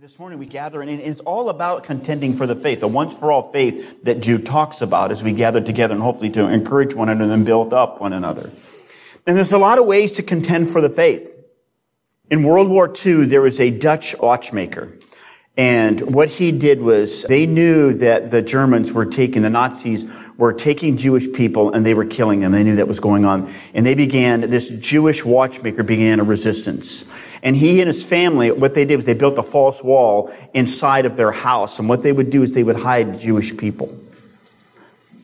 This morning we gather, and it's all about contending for the faith, the once for all faith that Jude talks about as we gather together and hopefully to encourage one another and build up one another. And there's a lot of ways to contend for the faith. In World War II, there was a Dutch watchmaker. And what he did was they knew that the Germans were taking, the Nazis were taking Jewish people and they were killing them. They knew that was going on. And they began, this Jewish watchmaker began a resistance. And he and his family, what they did was they built a false wall inside of their house. And what they would do is they would hide Jewish people.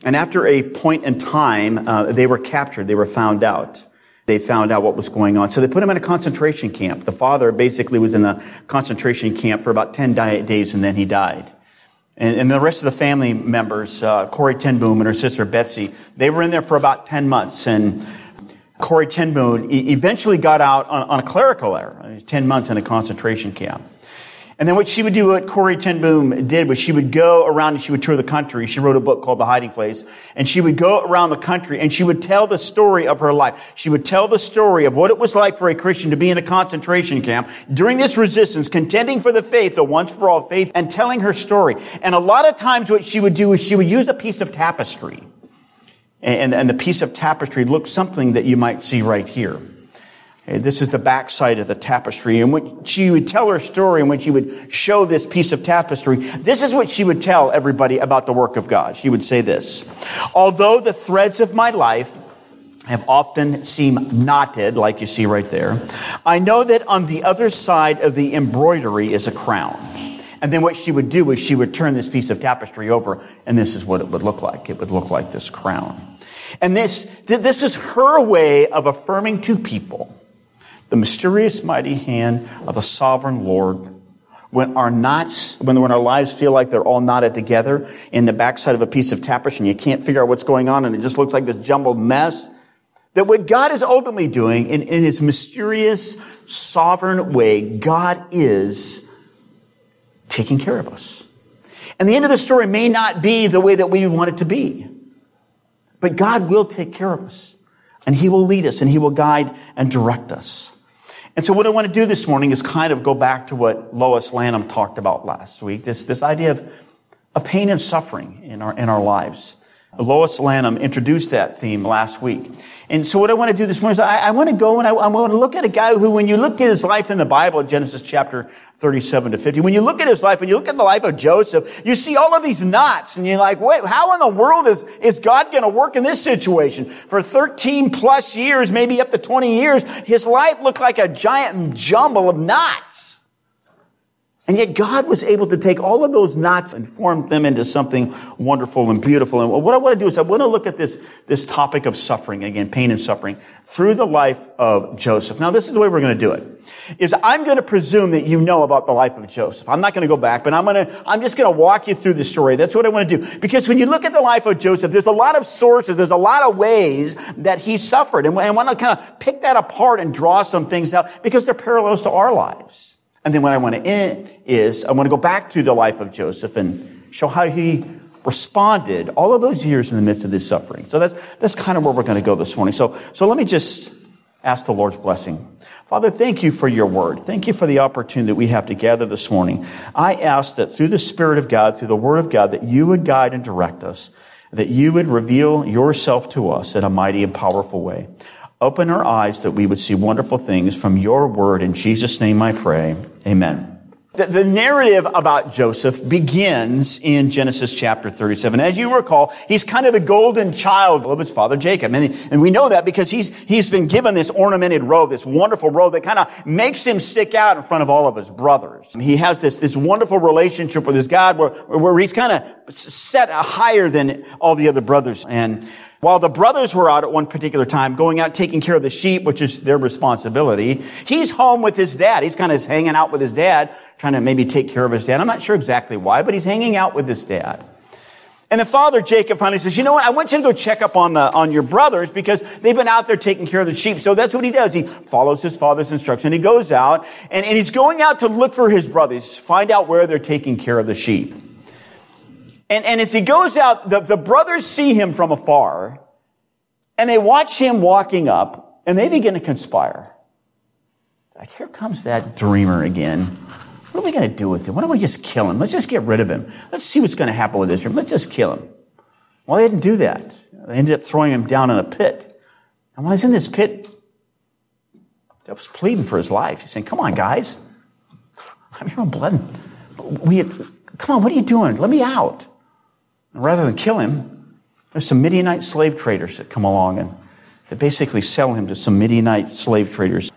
And after a point in time, uh, they were captured. They were found out. They found out what was going on. So they put him in a concentration camp. The father basically was in a concentration camp for about 10 diet days and then he died. And, and the rest of the family members, uh, Corrie ten Boom and her sister Betsie, they were in there for about 10 months. And Corrie ten Boom eventually got out on, on a clerical error, 10 months in a concentration camp. And then what she would do, what Corrie ten Boom did, was she would go around and she would tour the country. She wrote a book called The Hiding Place. And she would go around the country and she would tell the story of her life. She would tell the story of what it was like for a Christian to be in a concentration camp during this resistance, contending for the faith, the once for all faith, and telling her story. And a lot of times what she would do is she would use a piece of tapestry. And, and the piece of tapestry looked something that you might see right here. Uh, this is the backside of the tapestry. And when she would tell her story and when she would show this piece of tapestry, this is what she would tell everybody about the work of God. She would say this, although the threads of my life have often seemed knotted, like you see right there, I know that on the other side of the embroidery is a crown. And then what she would do is she would turn this piece of tapestry over, and this is what it would look like. It would look like this crown. And this, this is her way of affirming to people the mysterious mighty hand of the sovereign Lord. When our knots, when, when our lives feel like they're all knotted together in the backside of a piece of tapestry and you can't figure out what's going on and it just looks like this jumbled mess, that what God is ultimately doing in, in his mysterious, sovereign way, God is taking care of us. And the end of the story may not be the way that we want it to be, but God will take care of us and he will lead us and he will guide and direct us. And so what I want to do this morning is kind of go back to what Lois Lanham talked about last week, this, this idea of, of pain and suffering in our, in our lives. Lois Lanham introduced that theme last week. And so what I want to do this morning is I, I want to go and I, I, want to look at a guy who, when you look at his life in the Bible, Genesis chapter 37 to 50, when you look at his life, when you look at the life of Joseph, you see all of these knots and you're like, wait, how in the world is, is God going to work in this situation? For 13 plus years, maybe up to 20 years, his life looked like a giant jumble of knots. And yet God was able to take all of those knots and form them into something wonderful and beautiful. And what I want to do is I want to look at this, this topic of suffering again, pain and suffering through the life of Joseph. Now this is the way we're going to do it. Is I'm going to presume that you know about the life of Joseph. I'm not going to go back, but I'm going to, I'm just going to walk you through the story. That's what I want to do. Because when you look at the life of Joseph, there's a lot of sources, there's a lot of ways that he suffered. And I want to kind of pick that apart and draw some things out because they're parallels to our lives. And then what I want to end is I want to go back to the life of Joseph and show how he responded all of those years in the midst of this suffering. So that's, that's kind of where we're going to go this morning. So, so let me just ask the Lord's blessing. Father, thank you for your word. Thank you for the opportunity that we have to gather this morning. I ask that through the Spirit of God, through the word of God, that you would guide and direct us, that you would reveal yourself to us in a mighty and powerful way. Open our eyes that we would see wonderful things from your word. In Jesus' name I pray. Amen. The, narrative about Joseph begins in Genesis chapter 37. As you recall, he's kind of the golden child of his father Jacob. And, and we know that because he's, he's been given this ornamented robe, this wonderful robe that kind of makes him stick out in front of all of his brothers. He has this, this wonderful relationship with his God where, where he's kind of set higher than all the other brothers. And while the brothers were out at one particular time, going out taking care of the sheep, which is their responsibility, he's home with his dad. He's kind of hanging out with his dad, trying to maybe take care of his dad. I'm not sure exactly why, but he's hanging out with his dad. And the father, Jacob, finally says, you know what? I want you to go check up on the, on your brothers because they've been out there taking care of the sheep. So that's what he does. He follows his father's instruction. He goes out and, and he's going out to look for his brothers, find out where they're taking care of the sheep. And, and as he goes out, the, the brothers see him from afar and they watch him walking up and they begin to conspire. Like, here comes that dreamer again. what are we going to do with him? Why don't we just kill him? Let's just get rid of him. Let's see what's going to happen with Israel. Let's just kill him. Well, they didn't do that. They ended up throwing him down in a pit. And when he's in this pit, was pleading for his life. He's saying, Come on, guys. I'm your own blood. We, come on, what are you doing? Let me out. And rather than kill him, there's some Midianite slave traders that come along and they basically sell him to some Midianite slave traders.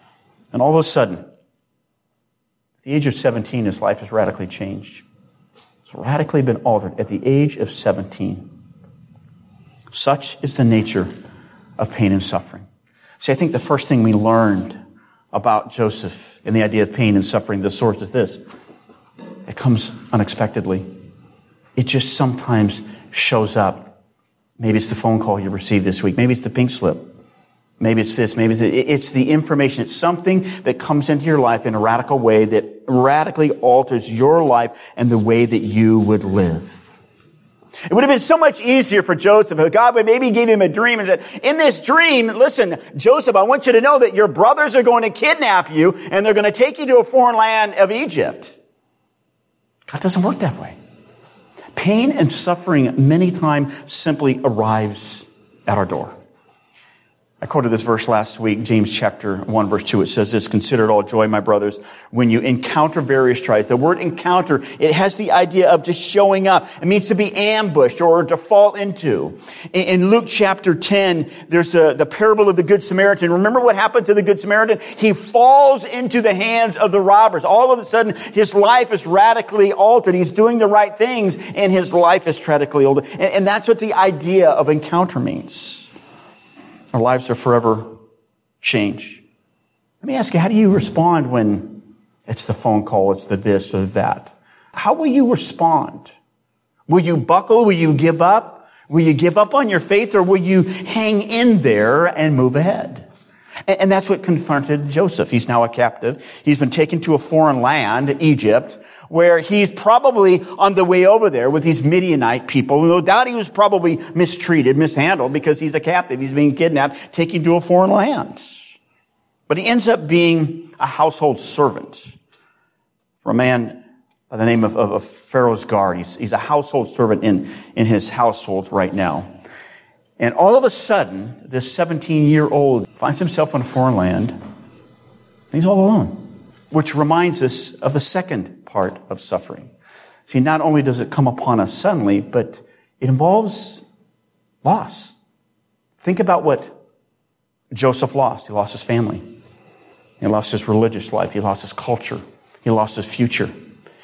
And all of a sudden, at the age of 17, his life has radically changed. It's radically been altered at the age of 17. Such is the nature of pain and suffering. See, I think the first thing we learned about Joseph and the idea of pain and suffering, the source is this. It comes unexpectedly. It just sometimes shows up. Maybe it's the phone call you received this week. Maybe it's the pink slip. Maybe it's this. Maybe it's, it's the information. It's something that comes into your life in a radical way that radically alters your life and the way that you would live. It would have been so much easier for Joseph if God would maybe give him a dream and said, in this dream, listen, Joseph, I want you to know that your brothers are going to kidnap you and they're going to take you to a foreign land of Egypt. God doesn't work that way. Pain and suffering many times simply arrives at our door. I quoted this verse last week, James chapter 1 verse 2. It says this, consider it all joy, my brothers, when you encounter various trials. The word encounter, it has the idea of just showing up. It means to be ambushed or to fall into. In Luke chapter 10, there's a, the parable of the Good Samaritan. Remember what happened to the Good Samaritan? He falls into the hands of the robbers. All of a sudden, his life is radically altered. He's doing the right things and his life is radically altered. And, and that's what the idea of encounter means. Our lives are forever changed. Let me ask you, how do you respond when it's the phone call, it's the this or that? How will you respond? Will you buckle? Will you give up? Will you give up on your faith or will you hang in there and move ahead? And that's what confronted Joseph. He's now a captive. He's been taken to a foreign land, Egypt, where he's probably on the way over there with these Midianite people. No doubt he was probably mistreated, mishandled because he's a captive. He's being kidnapped, taken to a foreign land. But he ends up being a household servant for a man by the name of, of, of Pharaoh's guard. He's, he's a household servant in, in his household right now. And all of a sudden, this 17 year old finds himself in a foreign land. And he's all alone, which reminds us of the second part of suffering. See, not only does it come upon us suddenly, but it involves loss. Think about what Joseph lost. He lost his family. He lost his religious life. He lost his culture. He lost his future.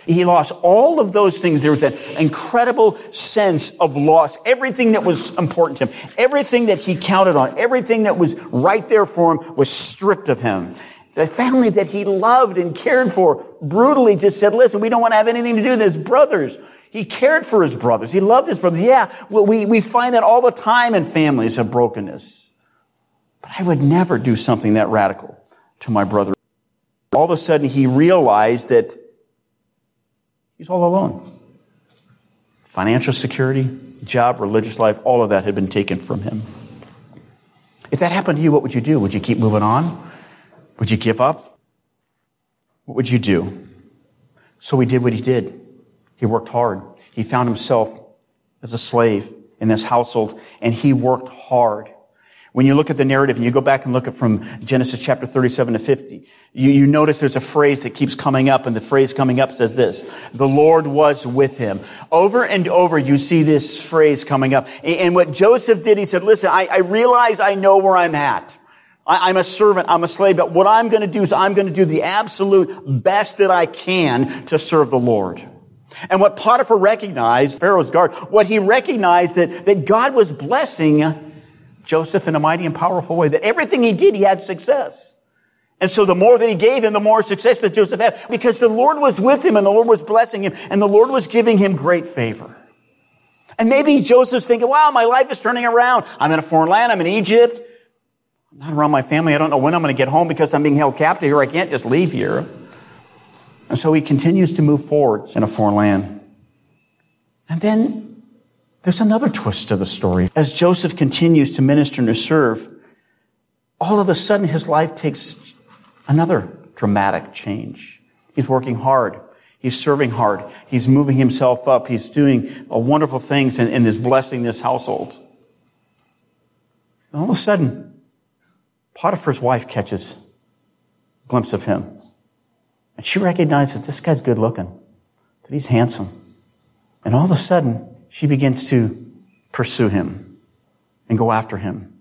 He lost all of those things. There was an incredible sense of loss. Everything that was important to him, everything that he counted on, everything that was right there for him was stripped of him. The family that he loved and cared for brutally just said, listen, we don't want to have anything to do with his brothers. He cared for his brothers. He loved his brothers. Yeah, we, we find that all the time in families of brokenness. But I would never do something that radical to my brother. All of a sudden, he realized that he's all alone. Financial security, job, religious life, all of that had been taken from him. If that happened to you, what would you do? Would you keep moving on? Would you give up? What would you do? So he did what he did. He worked hard. He found himself as a slave in this household and he worked hard. When you look at the narrative and you go back and look at from Genesis chapter 37 to 50, you, you notice there's a phrase that keeps coming up and the phrase coming up says this, the Lord was with him. Over and over you see this phrase coming up. And, what Joseph did, he said, listen, I, I realize I know where I'm at. I, am a servant. I'm a slave. But what I'm going to do is I'm going to do the absolute best that I can to serve the Lord. And what Potiphar recognized, Pharaoh's guard, what he recognized that, that God was blessing Joseph in a mighty and powerful way, that everything he did, he had success. And so the more that he gave him, the more success that Joseph had, because the Lord was with him and the Lord was blessing him and the Lord was giving him great favor. And maybe Joseph's thinking, wow, my life is turning around. I'm in a foreign land. I'm in Egypt. I'm not around my family. I don't know when I'm going to get home because I'm being held captive here. I can't just leave here. And so he continues to move forward in a foreign land. And then there's another twist to the story. As Joseph continues to minister and to serve, all of a sudden his life takes another dramatic change. He's working hard. He's serving hard. He's moving himself up. He's doing uh, wonderful things and, and is blessing this household. And all of a sudden, Potiphar's wife catches a glimpse of him. And she recognizes that this guy's good looking, that he's handsome. And all of a sudden, she begins to pursue him and go after him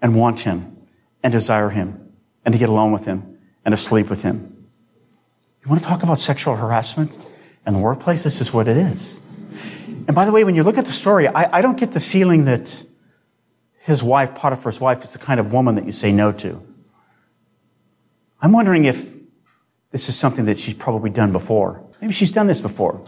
and want him and desire him and to get alone with him and to sleep with him. You want to talk about sexual harassment in the workplace? This is what it is. And by the way, when you look at the story, I, I don't get the feeling that his wife, Potiphar's wife, is the kind of woman that you say no to. I'm wondering if this is something that she's probably done before. Maybe she's done this before.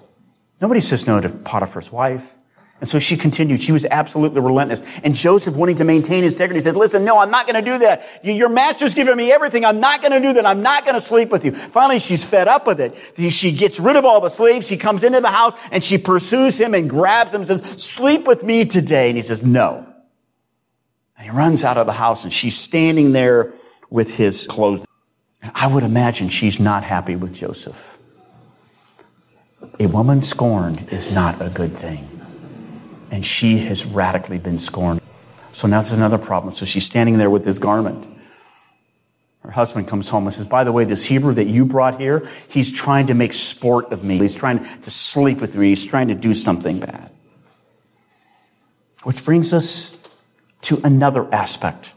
Nobody says no to Potiphar's wife. And so she continued. She was absolutely relentless. And Joseph, wanting to maintain his integrity, said, listen, no, I'm not going to do that. Your master's given me everything. I'm not going to do that. I'm not going to sleep with you. Finally, she's fed up with it. She gets rid of all the slaves. She comes into the house and she pursues him and grabs him and says, sleep with me today. And he says, no. And he runs out of the house and she's standing there with his clothes. And I would imagine she's not happy with Joseph. A woman scorned is not a good thing and she has radically been scorned. So now there's another problem. So she's standing there with his garment. Her husband comes home and says, by the way, this Hebrew that you brought here, he's trying to make sport of me. He's trying to sleep with me. He's trying to do something bad. Which brings us to another aspect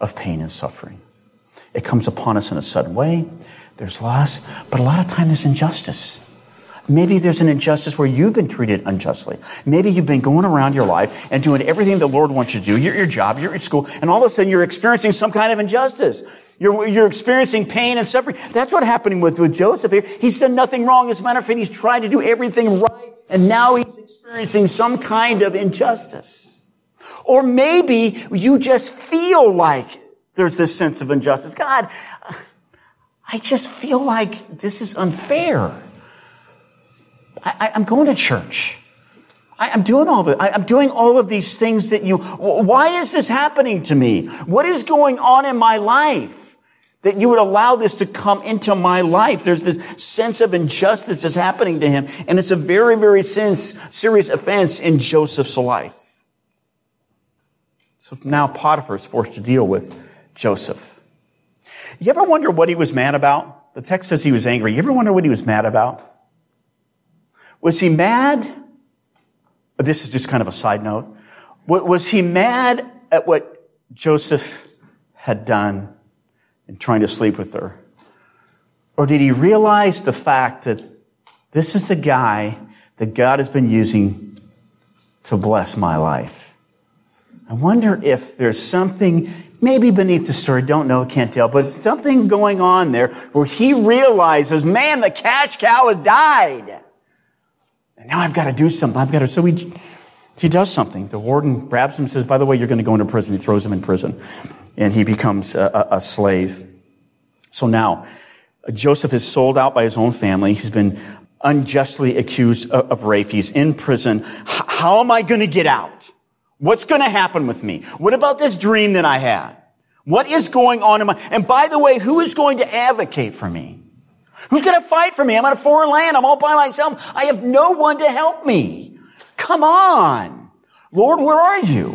of pain and suffering. It comes upon us in a sudden way. There's loss, but a lot of time there's injustice. Maybe there's an injustice where you've been treated unjustly. Maybe you've been going around your life and doing everything the Lord wants you to do. You're at your job, you're at school, and all of a sudden you're experiencing some kind of injustice. You're, you're experiencing pain and suffering. That's what's happening with, with Joseph here. He's done nothing wrong. As a matter of fact, he's tried to do everything right, and now he's experiencing some kind of injustice. Or maybe you just feel like there's this sense of injustice. God, I just feel like this is unfair. I, am going to church. I, am doing all of. I, I'm doing all of these things that you, why is this happening to me? What is going on in my life that you would allow this to come into my life? There's this sense of injustice that's happening to him. And it's a very, very serious offense in Joseph's life. So now Potiphar is forced to deal with Joseph. You ever wonder what he was mad about? The text says he was angry. You ever wonder what he was mad about? Was he mad? This is just kind of a side note. Was he mad at what Joseph had done in trying to sleep with her? Or did he realize the fact that this is the guy that God has been using to bless my life? I wonder if there's something maybe beneath the story, don't know, can't tell, but something going on there where he realizes, man, the cash cow has died. And now I've got to do something. I've got to. So he, he does something. The warden grabs him and says, By the way, you're going to go into prison. He throws him in prison. And he becomes a, a, a slave. So now, Joseph is sold out by his own family. He's been unjustly accused of, of rape. He's in prison. H- how am I going to get out? What's going to happen with me? What about this dream that I had? What is going on in my, and by the way, who is going to advocate for me? Who's going to fight for me? I'm on a foreign land. I'm all by myself. I have no one to help me. Come on. Lord, where are you?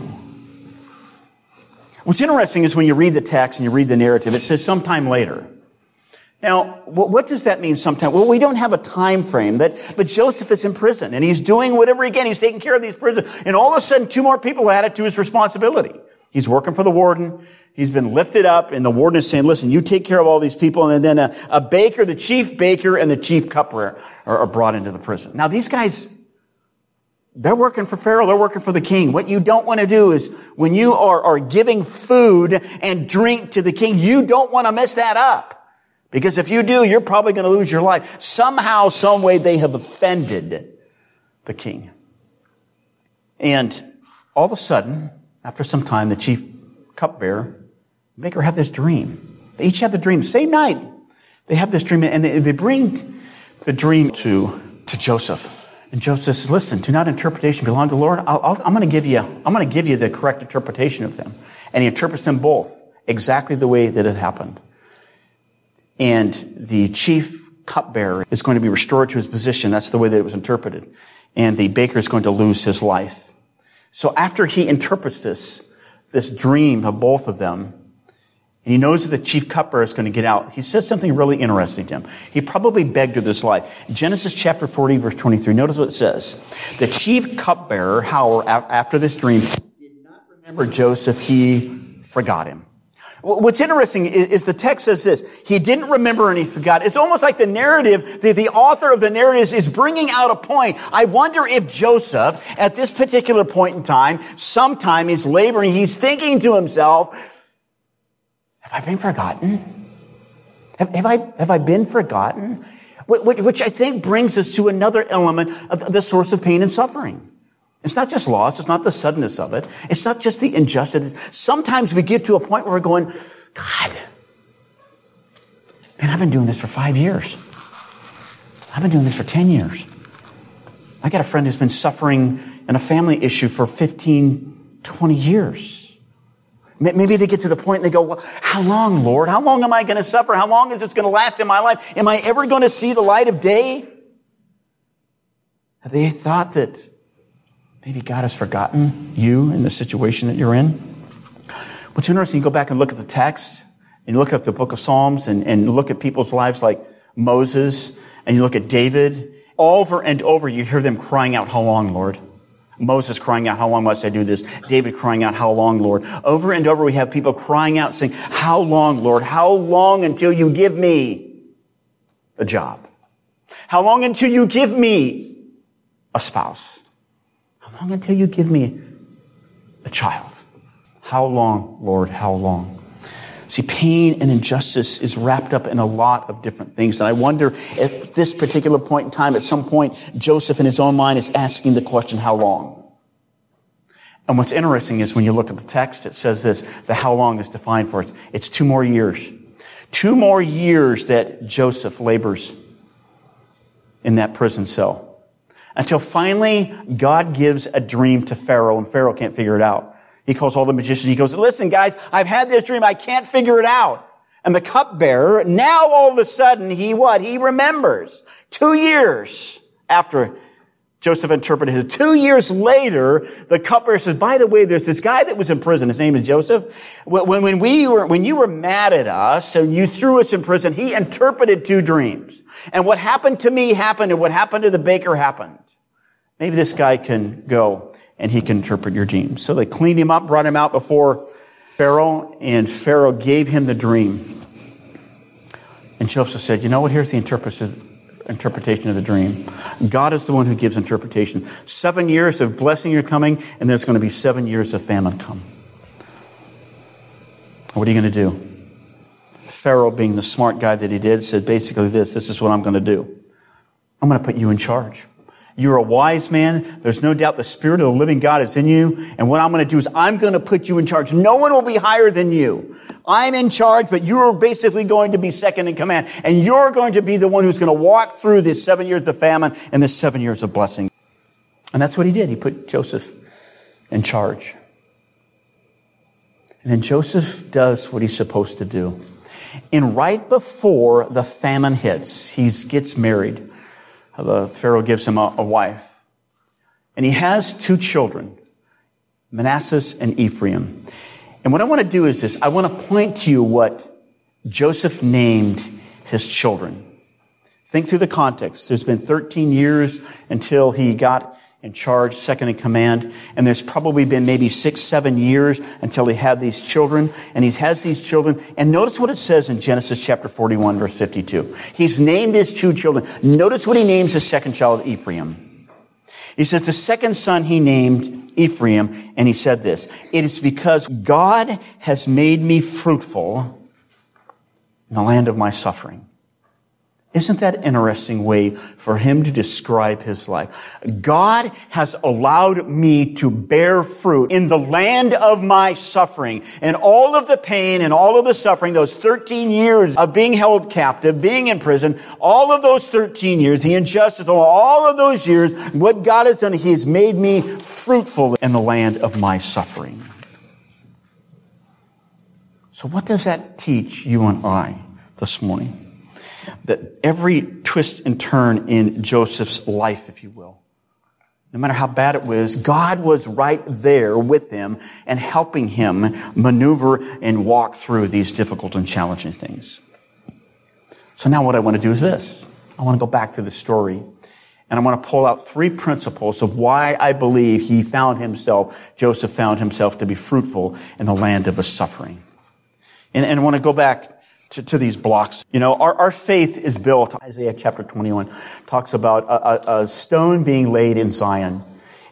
What's interesting is when you read the text and you read the narrative, it says sometime later. Now, what does that mean sometimes? Well, we don't have a time frame, that, but Joseph is in prison and he's doing whatever he can. He's taking care of these prisoners. And all of a sudden, two more people added to his responsibility. He's working for the warden. He's been lifted up and the warden is saying, listen, you take care of all these people. And then a, a baker, the chief baker and the chief cupbearer are, are brought into the prison. Now these guys, they're working for Pharaoh. They're working for the king. What you don't want to do is when you are, are giving food and drink to the king, you don't want to mess that up. Because if you do, you're probably going to lose your life. Somehow, some way, they have offended the king. And all of a sudden, after some time, the chief cupbearer make her have this dream. They each have the dream. Same night, they have this dream, and they, they bring the dream to, to Joseph. And Joseph says, listen, do not interpretation belong to the Lord? i am going to give you, I'm going to give you the correct interpretation of them. And he interprets them both exactly the way that it happened. And the chief cupbearer is going to be restored to his position. That's the way that it was interpreted. And the baker is going to lose his life. So after he interprets this, this dream of both of them, and he knows that the chief cupbearer is going to get out. He says something really interesting to him. He probably begged with this life. Genesis chapter 40, verse 23. Notice what it says. The chief cupbearer, however, after this dream, did not remember Joseph. He forgot him. What's interesting is, the text says this. He didn't remember and he forgot. It's almost like the narrative, the, the author of the narrative is bringing out a point. I wonder if Joseph, at this particular point in time, sometime he's laboring, he's thinking to himself, have I been forgotten? Have, have, I, have I been forgotten? Which I think brings us to another element of the source of pain and suffering. It's not just loss. It's not the suddenness of it. It's not just the injustice. Sometimes we get to a point where we're going, God, man, I've been doing this for five years. I've been doing this for 10 years. I got a friend who's been suffering in a family issue for 15, 20 years. Maybe they get to the point and they go, well, how long, Lord? How long am I going to suffer? How long is this going to last in my life? Am I ever going to see the light of day? Have they thought that maybe God has forgotten you in the situation that you're in? What's interesting, you go back and look at the text and you look at the book of Psalms and, and look at people's lives like Moses and you look at David. Over and over, you hear them crying out, how long, Lord? Moses crying out, How long must I do this? David crying out, How long, Lord? Over and over, we have people crying out, saying, How long, Lord? How long until you give me a job? How long until you give me a spouse? How long until you give me a child? How long, Lord? How long? See, pain and injustice is wrapped up in a lot of different things. And I wonder at this particular point in time, at some point, Joseph in his own mind is asking the question, how long? And what's interesting is when you look at the text, it says this, the how long is defined for us. It's two more years. Two more years that Joseph labors in that prison cell. Until finally God gives a dream to Pharaoh and Pharaoh can't figure it out. He calls all the magicians. He goes, listen, guys, I've had this dream. I can't figure it out. And the cupbearer, now all of a sudden, he what? He remembers. Two years after Joseph interpreted it. Two years later, the cupbearer says, by the way, there's this guy that was in prison. His name is Joseph. When, when we were, when you were mad at us and you threw us in prison, he interpreted two dreams. And what happened to me happened and what happened to the baker happened. Maybe this guy can go and he can interpret your dreams. So they cleaned him up, brought him out before Pharaoh, and Pharaoh gave him the dream. And Joseph said, You know what? Here's the interpretation of the dream. God is the one who gives interpretation. Seven years of blessing are coming, and there's going to be seven years of famine come. What are you going to do? Pharaoh, being the smart guy that he did, said basically this this is what I'm going to do. I'm going to put you in charge. You're a wise man. There's no doubt the Spirit of the living God is in you. And what I'm going to do is I'm going to put you in charge. No one will be higher than you. I'm in charge, but you're basically going to be second in command. And you're going to be the one who's going to walk through this seven years of famine and this seven years of blessing. And that's what he did. He put Joseph in charge. And then Joseph does what he's supposed to do. And right before the famine hits, he gets married uh, the Pharaoh gives him a, a wife. And he has two children, Manasseh and Ephraim. And what I want to do is this I want to point to you what Joseph named his children. Think through the context. There's been 13 years until he got in charge, second in command. And there's probably been maybe six, seven years until he had these children. And he has these children. And notice what it says in Genesis chapter 41, verse 52. He's named his two children. Notice what he names his second child, Ephraim. He says, the second son he named Ephraim, and he said this, it is because God has made me fruitful in the land of my suffering. Isn't that an interesting way for him to describe his life? God has allowed me to bear fruit in the land of my suffering and all of the pain and all of the suffering, those 13 years of being held captive, being in prison, all of those 13 years, the injustice, all of those years, what God has done, he has made me fruitful in the land of my suffering. So what does that teach you and I this morning? That every twist and turn in Joseph's life, if you will, no matter how bad it was, God was right there with him and helping him maneuver and walk through these difficult and challenging things. So now what I want to do is this. I want to go back to the story and I want to pull out three principles of why I believe he found himself, Joseph found himself to be fruitful in the land of his suffering. And, and I want to go back to, to these blocks. You know, our, our faith is built. Isaiah chapter 21 talks about a, a, a stone being laid in Zion.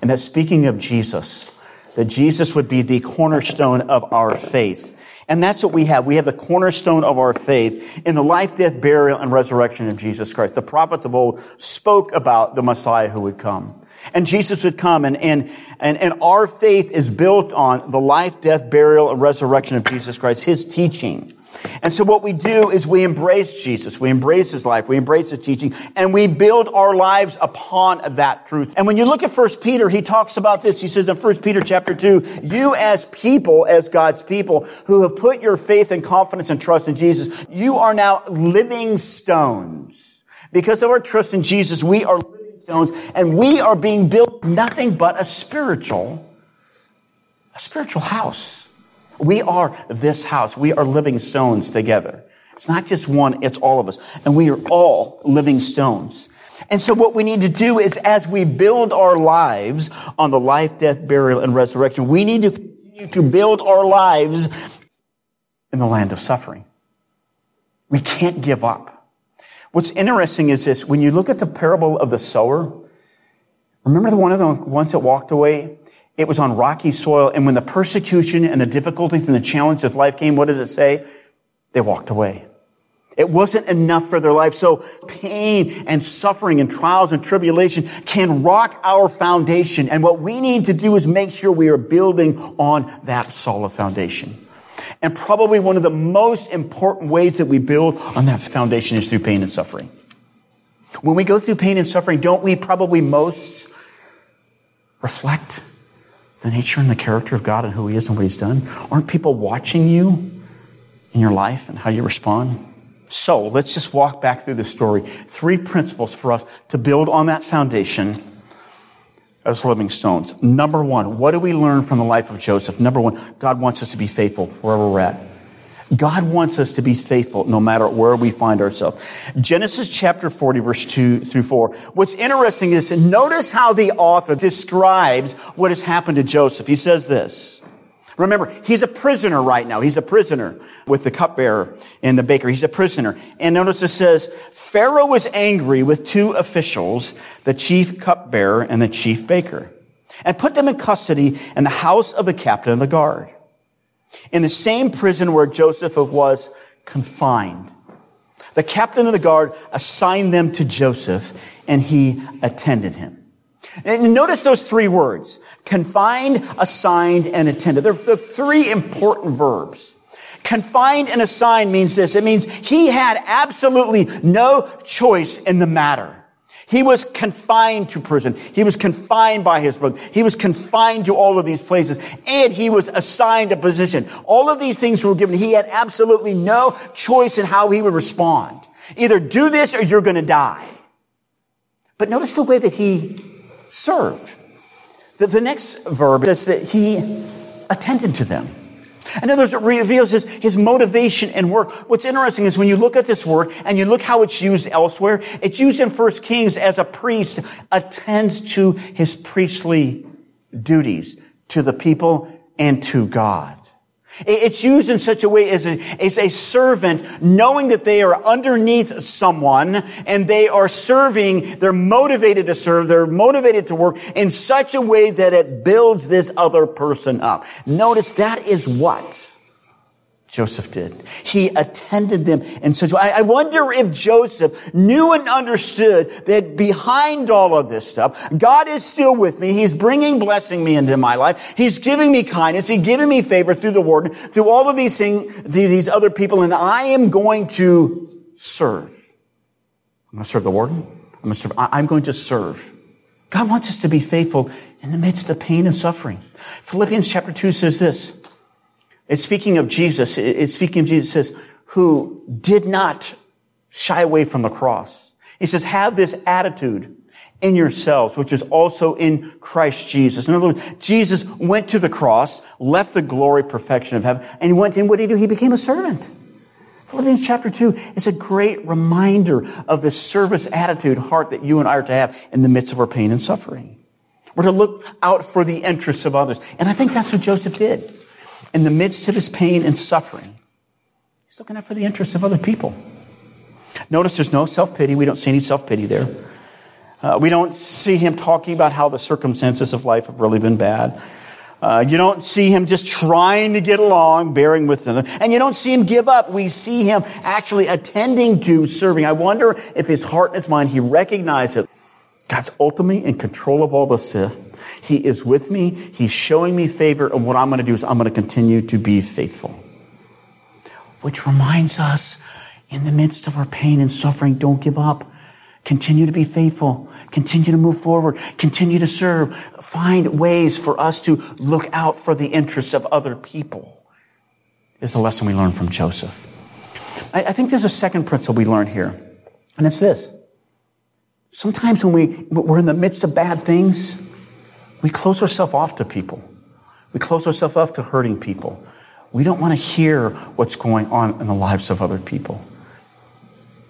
And that speaking of Jesus, that Jesus would be the cornerstone of our faith. And that's what we have. We have the cornerstone of our faith in the life, death, burial, and resurrection of Jesus Christ. The prophets of old spoke about the Messiah who would come. And Jesus would come and, and, and, and our faith is built on the life, death, burial, and resurrection of Jesus Christ, His teaching. And so what we do is we embrace Jesus. We embrace his life. We embrace his teaching and we build our lives upon that truth. And when you look at 1 Peter, he talks about this. He says in 1 Peter chapter 2, you as people, as God's people who have put your faith and confidence and trust in Jesus, you are now living stones. Because of our trust in Jesus, we are living stones and we are being built nothing but a spiritual, a spiritual house. We are this house. We are living stones together. It's not just one, it's all of us. And we are all living stones. And so what we need to do is as we build our lives on the life, death, burial, and resurrection, we need to continue to build our lives in the land of suffering. We can't give up. What's interesting is this, when you look at the parable of the sower, remember the one of the ones that walked away? It was on rocky soil. And when the persecution and the difficulties and the challenges of life came, what does it say? They walked away. It wasn't enough for their life. So pain and suffering and trials and tribulation can rock our foundation. And what we need to do is make sure we are building on that solid foundation. And probably one of the most important ways that we build on that foundation is through pain and suffering. When we go through pain and suffering, don't we probably most reflect the nature and the character of God and who He is and what He's done? Aren't people watching you in your life and how you respond? So let's just walk back through the story. Three principles for us to build on that foundation as living stones. Number one, what do we learn from the life of Joseph? Number one, God wants us to be faithful wherever we're at. God wants us to be faithful no matter where we find ourselves. Genesis chapter 40 verse 2 through 4. What's interesting is notice how the author describes what has happened to Joseph. He says this. Remember, he's a prisoner right now. He's a prisoner with the cupbearer and the baker. He's a prisoner. And notice it says, Pharaoh was angry with two officials, the chief cupbearer and the chief baker, and put them in custody in the house of the captain of the guard in the same prison where Joseph was confined. The captain of the guard assigned them to Joseph and he attended him. And notice those three words. Confined, assigned, and attended. They're the three important verbs. Confined and assigned means this. It means he had absolutely no choice in the matter. He was confined to prison. He was confined by his brother. He was confined to all of these places and he was assigned a position. All of these things were given. He had absolutely no choice in how he would respond. Either do this or you're going to die. But notice the way that he served. The, the next verb is that he attended to them. In other words, it reveals his, his motivation and work. What's interesting is when you look at this word and you look how it's used elsewhere, it's used in First Kings as a priest attends to his priestly duties to the people and to God. It's used in such a way as a, as a servant knowing that they are underneath someone and they are serving, they're motivated to serve, they're motivated to work in such a way that it builds this other person up. Notice that is what Joseph did. He attended them in such a way. I wonder if Joseph knew and understood that behind all of this stuff, God is still with me. He's bringing blessing me into my life. He's giving me kindness. He's giving me favor through the word, through all of these things, these other people, and I am going to serve. I'm going to serve the warden. I'm going to serve. I'm going to serve. God wants us to be faithful in the midst of pain and suffering. Philippians chapter 2 says this, it's speaking of Jesus. It's speaking of Jesus says, who did not shy away from the cross. He says, have this attitude in yourselves, which is also in Christ Jesus. In other words, Jesus went to the cross, left the glory, perfection of heaven, and went in. What did he do? He became a servant. Philippians chapter 2 is a great reminder of the service attitude, heart that you and I are to have in the midst of our pain and suffering. We're to look out for the interests of others. And I think that's what Joseph did. In the midst of his pain and suffering, he's looking out for the interests of other people. Notice there's no self pity. We don't see any self pity there. Uh, we don't see him talking about how the circumstances of life have really been bad. Uh, you don't see him just trying to get along, bearing with them. And you don't see him give up. We see him actually attending to serving. I wonder if his heart and his mind, he recognized that God's ultimately in control of all this. He is with me. He's showing me favor. And what I'm going to do is I'm going to continue to be faithful. Which reminds us in the midst of our pain and suffering, don't give up. Continue to be faithful. Continue to move forward. Continue to serve. Find ways for us to look out for the interests of other people. Is the lesson we learn from Joseph. I, I think there's a second principle we learn here, and it's this. Sometimes when we, we're in the midst of bad things, we close ourselves off to people. We close ourselves off to hurting people. We don't want to hear what's going on in the lives of other people.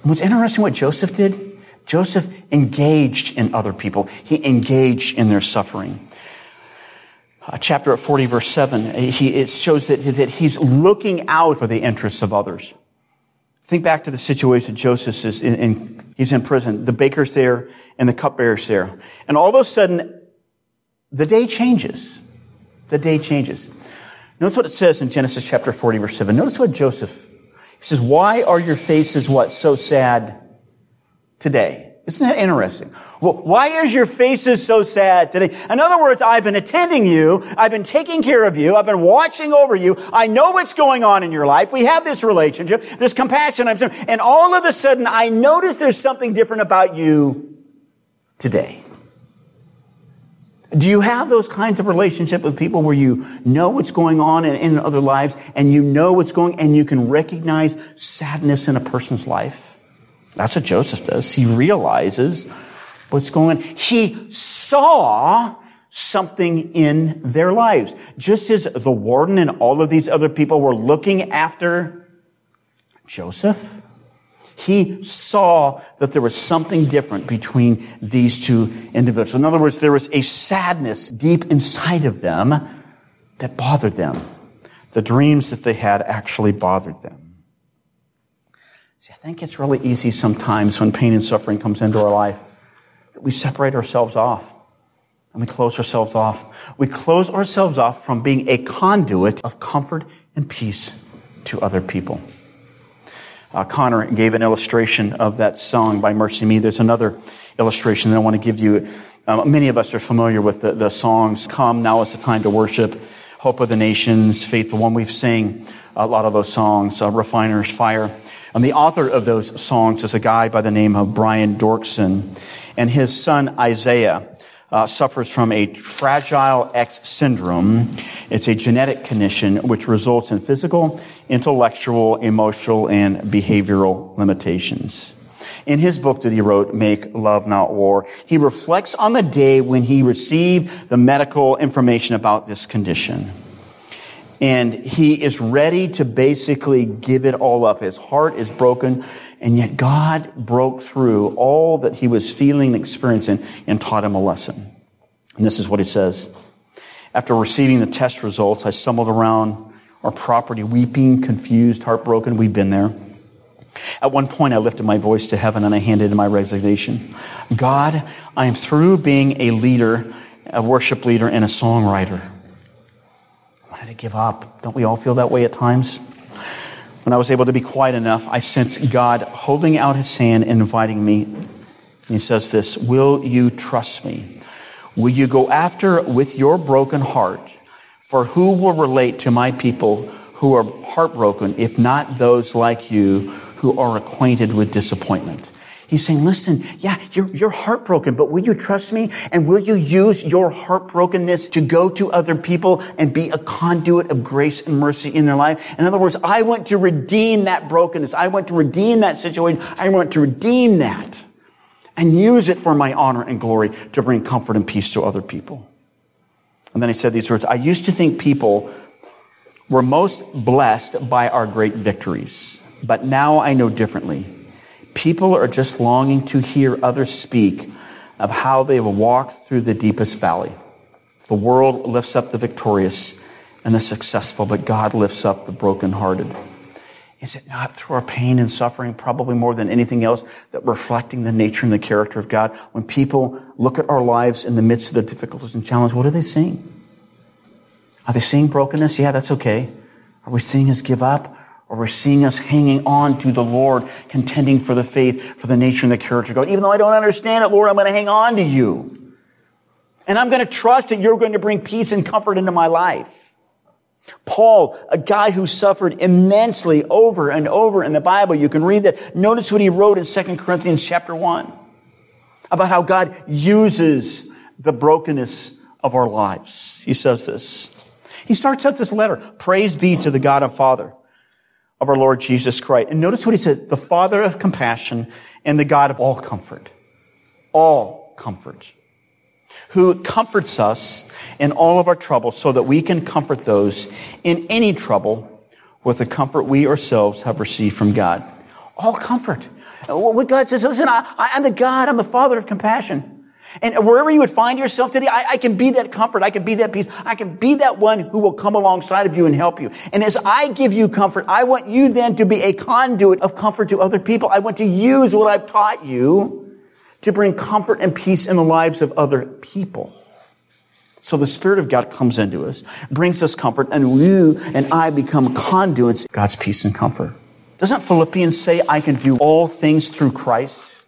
What's interesting what Joseph did, Joseph engaged in other people. He engaged in their suffering. Uh, chapter 40, verse 7, he, it shows that, that he's looking out for the interests of others. Think back to the situation Joseph is in, in, he's in prison. The baker's there and the cupbearer's there. And all of a sudden, the day changes. The day changes. Notice what it says in Genesis chapter 40, verse 7. Notice what Joseph, he says, why are your faces what? So sad today. Isn't that interesting? Well, why is your faces so sad today? In other words, I've been attending you. I've been taking care of you. I've been watching over you. I know what's going on in your life. We have this relationship, this compassion. And all of a sudden, I notice there's something different about you today. Do you have those kinds of relationship with people where you know what's going on in, in other lives and you know what's going and you can recognize sadness in a person's life? That's what Joseph does. He realizes what's going on. He saw something in their lives. Just as the warden and all of these other people were looking after Joseph, he saw that there was something different between these two individuals. In other words, there was a sadness deep inside of them that bothered them. The dreams that they had actually bothered them. See, I think it's really easy sometimes when pain and suffering comes into our life that we separate ourselves off and we close ourselves off. We close ourselves off from being a conduit of comfort and peace to other people. Uh, Connor gave an illustration of that song by MercyMe. There's another illustration that I want to give you. Um, many of us are familiar with the, the songs Come, Now is the Time to Worship, Hope of the Nations, Faithful One. We've sang a lot of those songs, uh, Refiner's Fire. And the author of those songs is a guy by the name of Brian Doerksen. And his son Isaiah uh, suffers from a fragile X syndrome. It's a genetic condition which results in physical, intellectual, emotional, and behavioral limitations. In his book that he wrote, Make Love Not War, he reflects on the day when he received the medical information about this condition. And he is ready to basically give it all up. His heart is broken. And yet God broke through all that he was feeling and experiencing and taught him a lesson. And this is what he says. After receiving the test results, I stumbled around our property, weeping, confused, heartbroken. We've been there. At one point, I lifted my voice to heaven and I handed in my resignation. God, I am through being a leader, a worship leader, and a songwriter I wanted to give up. Don't we all feel that way at times? When I was able to be quiet enough, I sensed God holding out his hand and inviting me. And he says this Will you trust me? Will you go after with your broken heart? For who will relate to my people who are heartbroken, if not those like you who are acquainted with disappointment? He's saying, listen, yeah, you're, you're heartbroken, but will you trust me? And will you use your heartbrokenness to go to other people and be a conduit of grace and mercy in their life? In other words, I want to redeem that brokenness. I want to redeem that situation. I want to redeem that and use it for my honor and glory to bring comfort and peace to other people. And then he said these words, I used to think people were most blessed by our great victories, but now I know differently. People are just longing to hear others speak of how they have walked through the deepest valley. The world lifts up the victorious and the successful, but God lifts up the brokenhearted. Is it not through our pain and suffering, probably more than anything else, that reflecting the nature and the character of God? When people look at our lives in the midst of the difficulties and challenges, what are they seeing? Are they seeing brokenness? Yeah, that's okay. Are we seeing us give up? Or we're seeing us hanging on to the Lord, contending for the faith, for the nature and the character of God. Even though I don't understand it, Lord, I'm going to hang on to you. And I'm going to trust that you're going to bring peace and comfort into my life. Paul, a guy who suffered immensely over and over in the Bible, you can read that. Notice what he wrote in 2 Corinthians chapter 1 about how God uses the brokenness of our lives. He says this. He starts out this letter, praise be to the God and Father of our Lord Jesus Christ. And notice what he says, the Father of compassion and the God of all comfort. All comfort. Who comforts us in all of our trouble so that we can comfort those in any trouble with the comfort we ourselves have received from God. All comfort. What God says, listen, I, am the God, I'm the Father of compassion. And wherever you would find yourself today, I, I, can be that comfort. I can be that peace. I can be that one who will come alongside of you and help you. And as I give you comfort, I want you then to be a conduit of comfort to other people. I want to use what I've taught you to bring comfort and peace in the lives of other people. So the Spirit of God comes into us, brings us comfort, and you and I become conduits of God's peace and comfort. Doesn't Philippians say, I can do all things through Christ?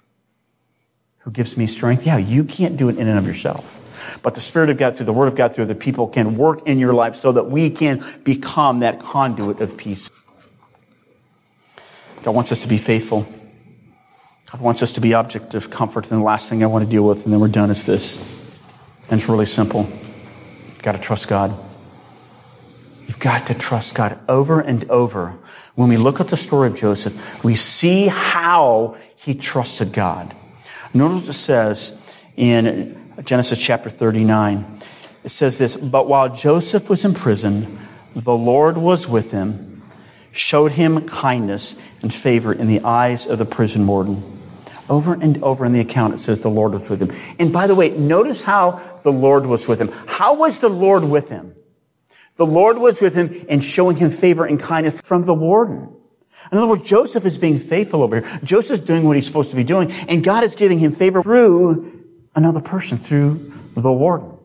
Who gives me strength. Yeah, you can't do it in and of yourself. But the Spirit of God, through the Word of God, through the people, can work in your life so that we can become that conduit of peace. God wants us to be faithful. God wants us to be object of comfort. And the last thing I want to deal with, and then we're done, is this. And it's really simple. You've got to trust God. You've got to trust God over and over. When we look at the story of Joseph, we see how he trusted God. Notice what it says in Genesis chapter 39. It says this, but while Joseph was in prison, the Lord was with him, showed him kindness and favor in the eyes of the prison warden. Over and over in the account, it says the Lord was with him. And by the way, notice how the Lord was with him. How was the Lord with him? The Lord was with him in showing him favor and kindness from the warden. In other words, Joseph is being faithful over here. Joseph's doing what he's supposed to be doing, and God is giving him favor through another person, through the warden.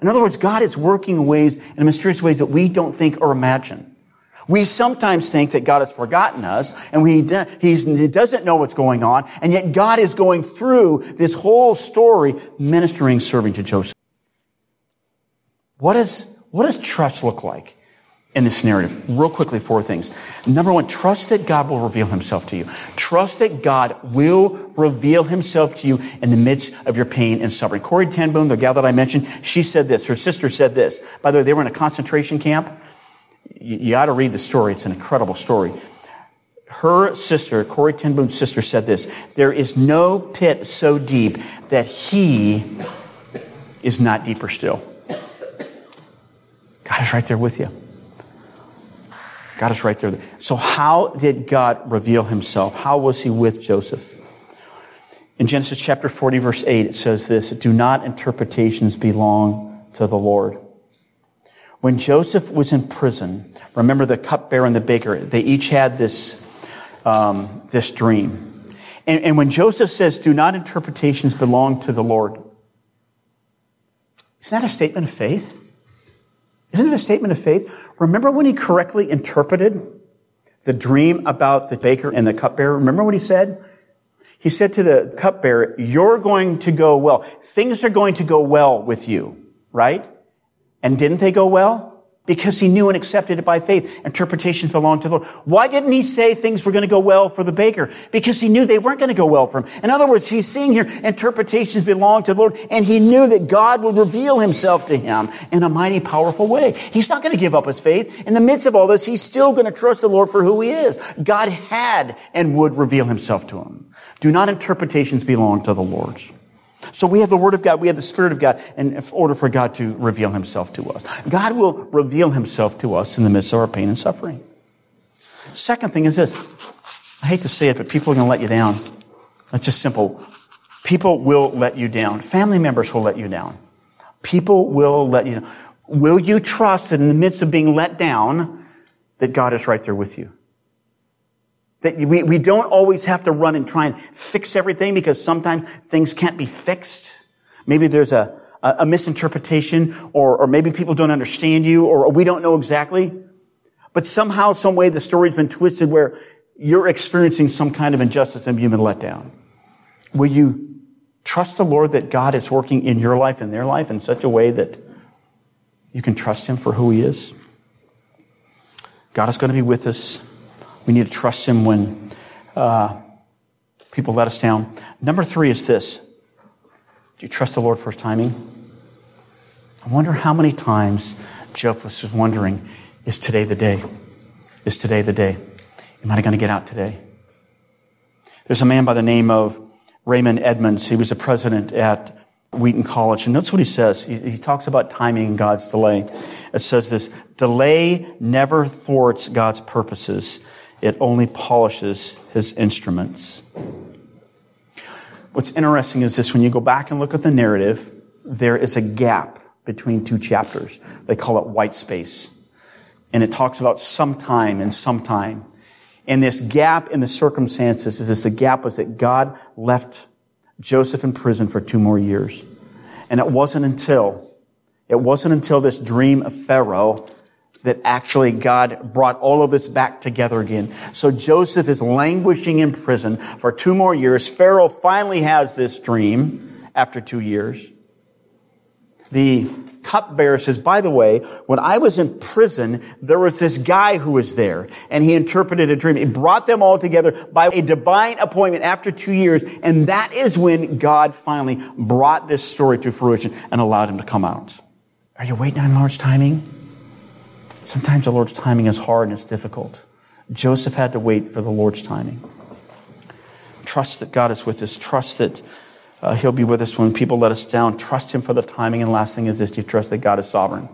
In other words, God is working in ways, in mysterious ways that we don't think or imagine. We sometimes think that God has forgotten us and we, he doesn't know what's going on, and yet God is going through this whole story, ministering, serving to Joseph. What, is, what does trust look like? In this narrative. Real quickly, four things. Number one, trust that God will reveal himself to you. Trust that God will reveal himself to you in the midst of your pain and suffering. Corrie ten Boom, the gal that I mentioned, she said this. Her sister said this. By the way, they were in a concentration camp. You, you got to read the story. It's an incredible story. Her sister, Corrie ten Boom's sister, said this. There is no pit so deep that he is not deeper still. God is right there with you. God is right there. So, how did God reveal himself? How was he with Joseph? In Genesis chapter 40, verse 8, it says this Do not interpretations belong to the Lord. When Joseph was in prison, remember the cupbearer and the baker, they each had this, um, this dream. And, and when Joseph says, Do not interpretations belong to the Lord, isn't that a statement of faith? Isn't it a statement of faith? Remember when he correctly interpreted the dream about the baker and the cupbearer? Remember what he said? He said to the cupbearer, you're going to go well. Things are going to go well with you, right? And didn't they go well? Because he knew and accepted it by faith. Interpretations belong to the Lord. Why didn't he say things were going to go well for the baker? Because he knew they weren't going to go well for him. In other words, he's seeing here interpretations belong to the Lord, and he knew that God would reveal himself to him in a mighty, powerful way. He's not going to give up his faith. In the midst of all this, he's still going to trust the Lord for who he is. God had and would reveal himself to him. Do not interpretations belong to the Lord? So we have the Word of God, we have the Spirit of God and in order for God to reveal Himself to us. God will reveal Himself to us in the midst of our pain and suffering. Second thing is this. I hate to say it, but people are going to let you down. That's just simple. People will let you down. Family members will let you down. People will let you down. Will you trust that in the midst of being let down, that God is right there with you? That we, we don't always have to run and try and fix everything because sometimes things can't be fixed. Maybe there's a, a, a misinterpretation or, or maybe people don't understand you or we don't know exactly. But somehow, some way the story's been twisted where you're experiencing some kind of injustice and you've been let down. Will you trust the Lord that God is working in your life and their life in such a way that you can trust Him for who He is? God is going to be with us. We need to trust Him when uh, people let us down. Number three is this Do you trust the Lord for His timing? I wonder how many times Joseph was wondering, is today the day? Is today the day? Am I going to get out today? There's a man by the name of Raymond Edman. He was a president at Wheaton College. And notice what he says. He, he, talks about timing and God's delay. It says this, delay never thwarts God's purposes. It only polishes his instruments. What's interesting is this when you go back and look at the narrative, there is a gap between two chapters. They call it white space. And it talks about sometime and sometime. And this gap in the circumstances is this the gap was that God left Joseph in prison for two more years. And it wasn't until, it wasn't until this dream of Pharaoh that actually God brought all of this back together again. So Joseph is languishing in prison for two more years. Pharaoh finally has this dream after two years. The cupbearer says, by the way, when I was in prison, there was this guy who was there and he interpreted a dream. He brought them all together by a divine appointment after two years. And that is when God finally brought this story to fruition and allowed him to come out. Are you waiting on Lord's timing? Sometimes the Lord's timing is hard and it's difficult. Joseph had to wait for the Lord's timing. Trust that God is with us. Trust that uh, He'll be with us when people let us down. Trust Him for the timing. And last thing is this you trust that God is sovereign.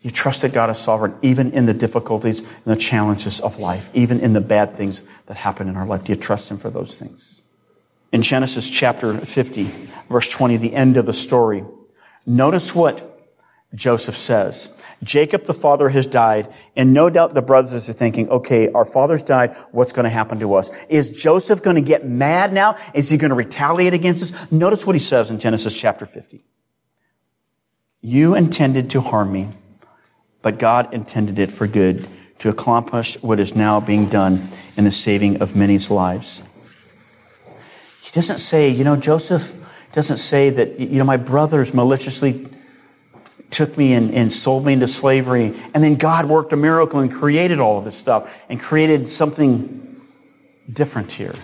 You trust that God is sovereign, even in the difficulties and the challenges of life, even in the bad things that happen in our life. Do you trust Him for those things? In Genesis chapter 50, verse 20, the end of the story, notice what Joseph says. Jacob, the father, has died, and no doubt the brothers are thinking, okay, our father's died, what's going to happen to us? Is Joseph going to get mad now? Is he going to retaliate against us? Notice what he says in Genesis chapter 50. You intended to harm me, but God intended it for good to accomplish what is now being done in the saving of many's lives. He doesn't say, you know, Joseph doesn't say that, you know, my brothers maliciously took me and, and sold me into slavery. And then God worked a miracle and created all of this stuff and created something different here.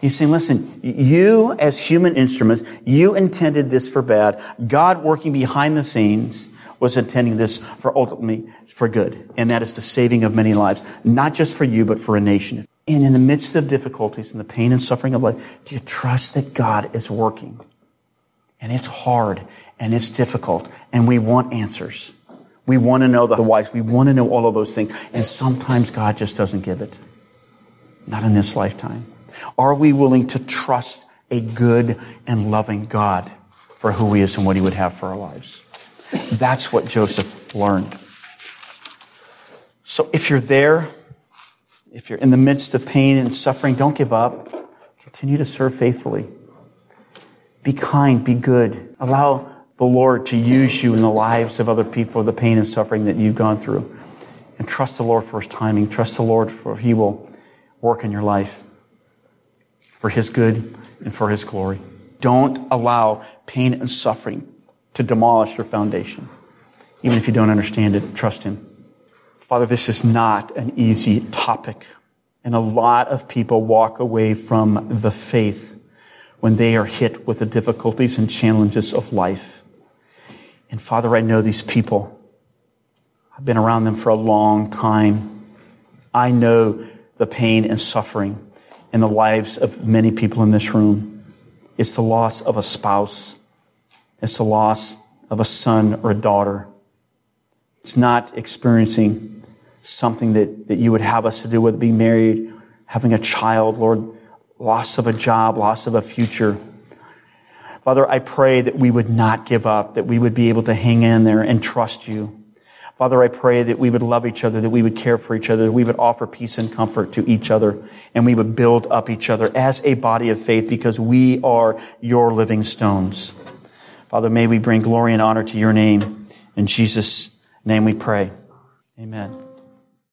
He's saying, listen, you as human instruments, you intended this for bad. God working behind the scenes was intending this for ultimately for good. And that is the saving of many lives, not just for you, but for a nation. And in the midst of difficulties and the pain and suffering of life, do you trust that God is working? And it's hard and it's difficult and we want answers. We want to know the whys. We want to know all of those things. And sometimes God just doesn't give it. Not in this lifetime. Are we willing to trust a good and loving God for who he is and what he would have for our lives? That's what Joseph learned. So if you're there, if you're in the midst of pain and suffering, don't give up. Continue to serve faithfully. Be kind, be good. Allow the Lord to use you in the lives of other people, the pain and suffering that you've gone through. And trust the Lord for His timing. Trust the Lord for He will work in your life for His good and for His glory. Don't allow pain and suffering to demolish your foundation. Even if you don't understand it, trust Him. Father, this is not an easy topic. And a lot of people walk away from the faith when they are hit with the difficulties and challenges of life. And Father, I know these people. I've been around them for a long time. I know the pain and suffering in the lives of many people in this room. It's the loss of a spouse. It's the loss of a son or a daughter. It's not experiencing something that, that you would have us to do, with being married, having a child, Lord, loss of a job, loss of a future. Father, I pray that we would not give up, that we would be able to hang in there and trust you. Father, I pray that we would love each other, that we would care for each other, that we would offer peace and comfort to each other, and we would build up each other as a body of faith because we are your living stones. Father, may we bring glory and honor to your name. In Jesus' name we pray. Amen.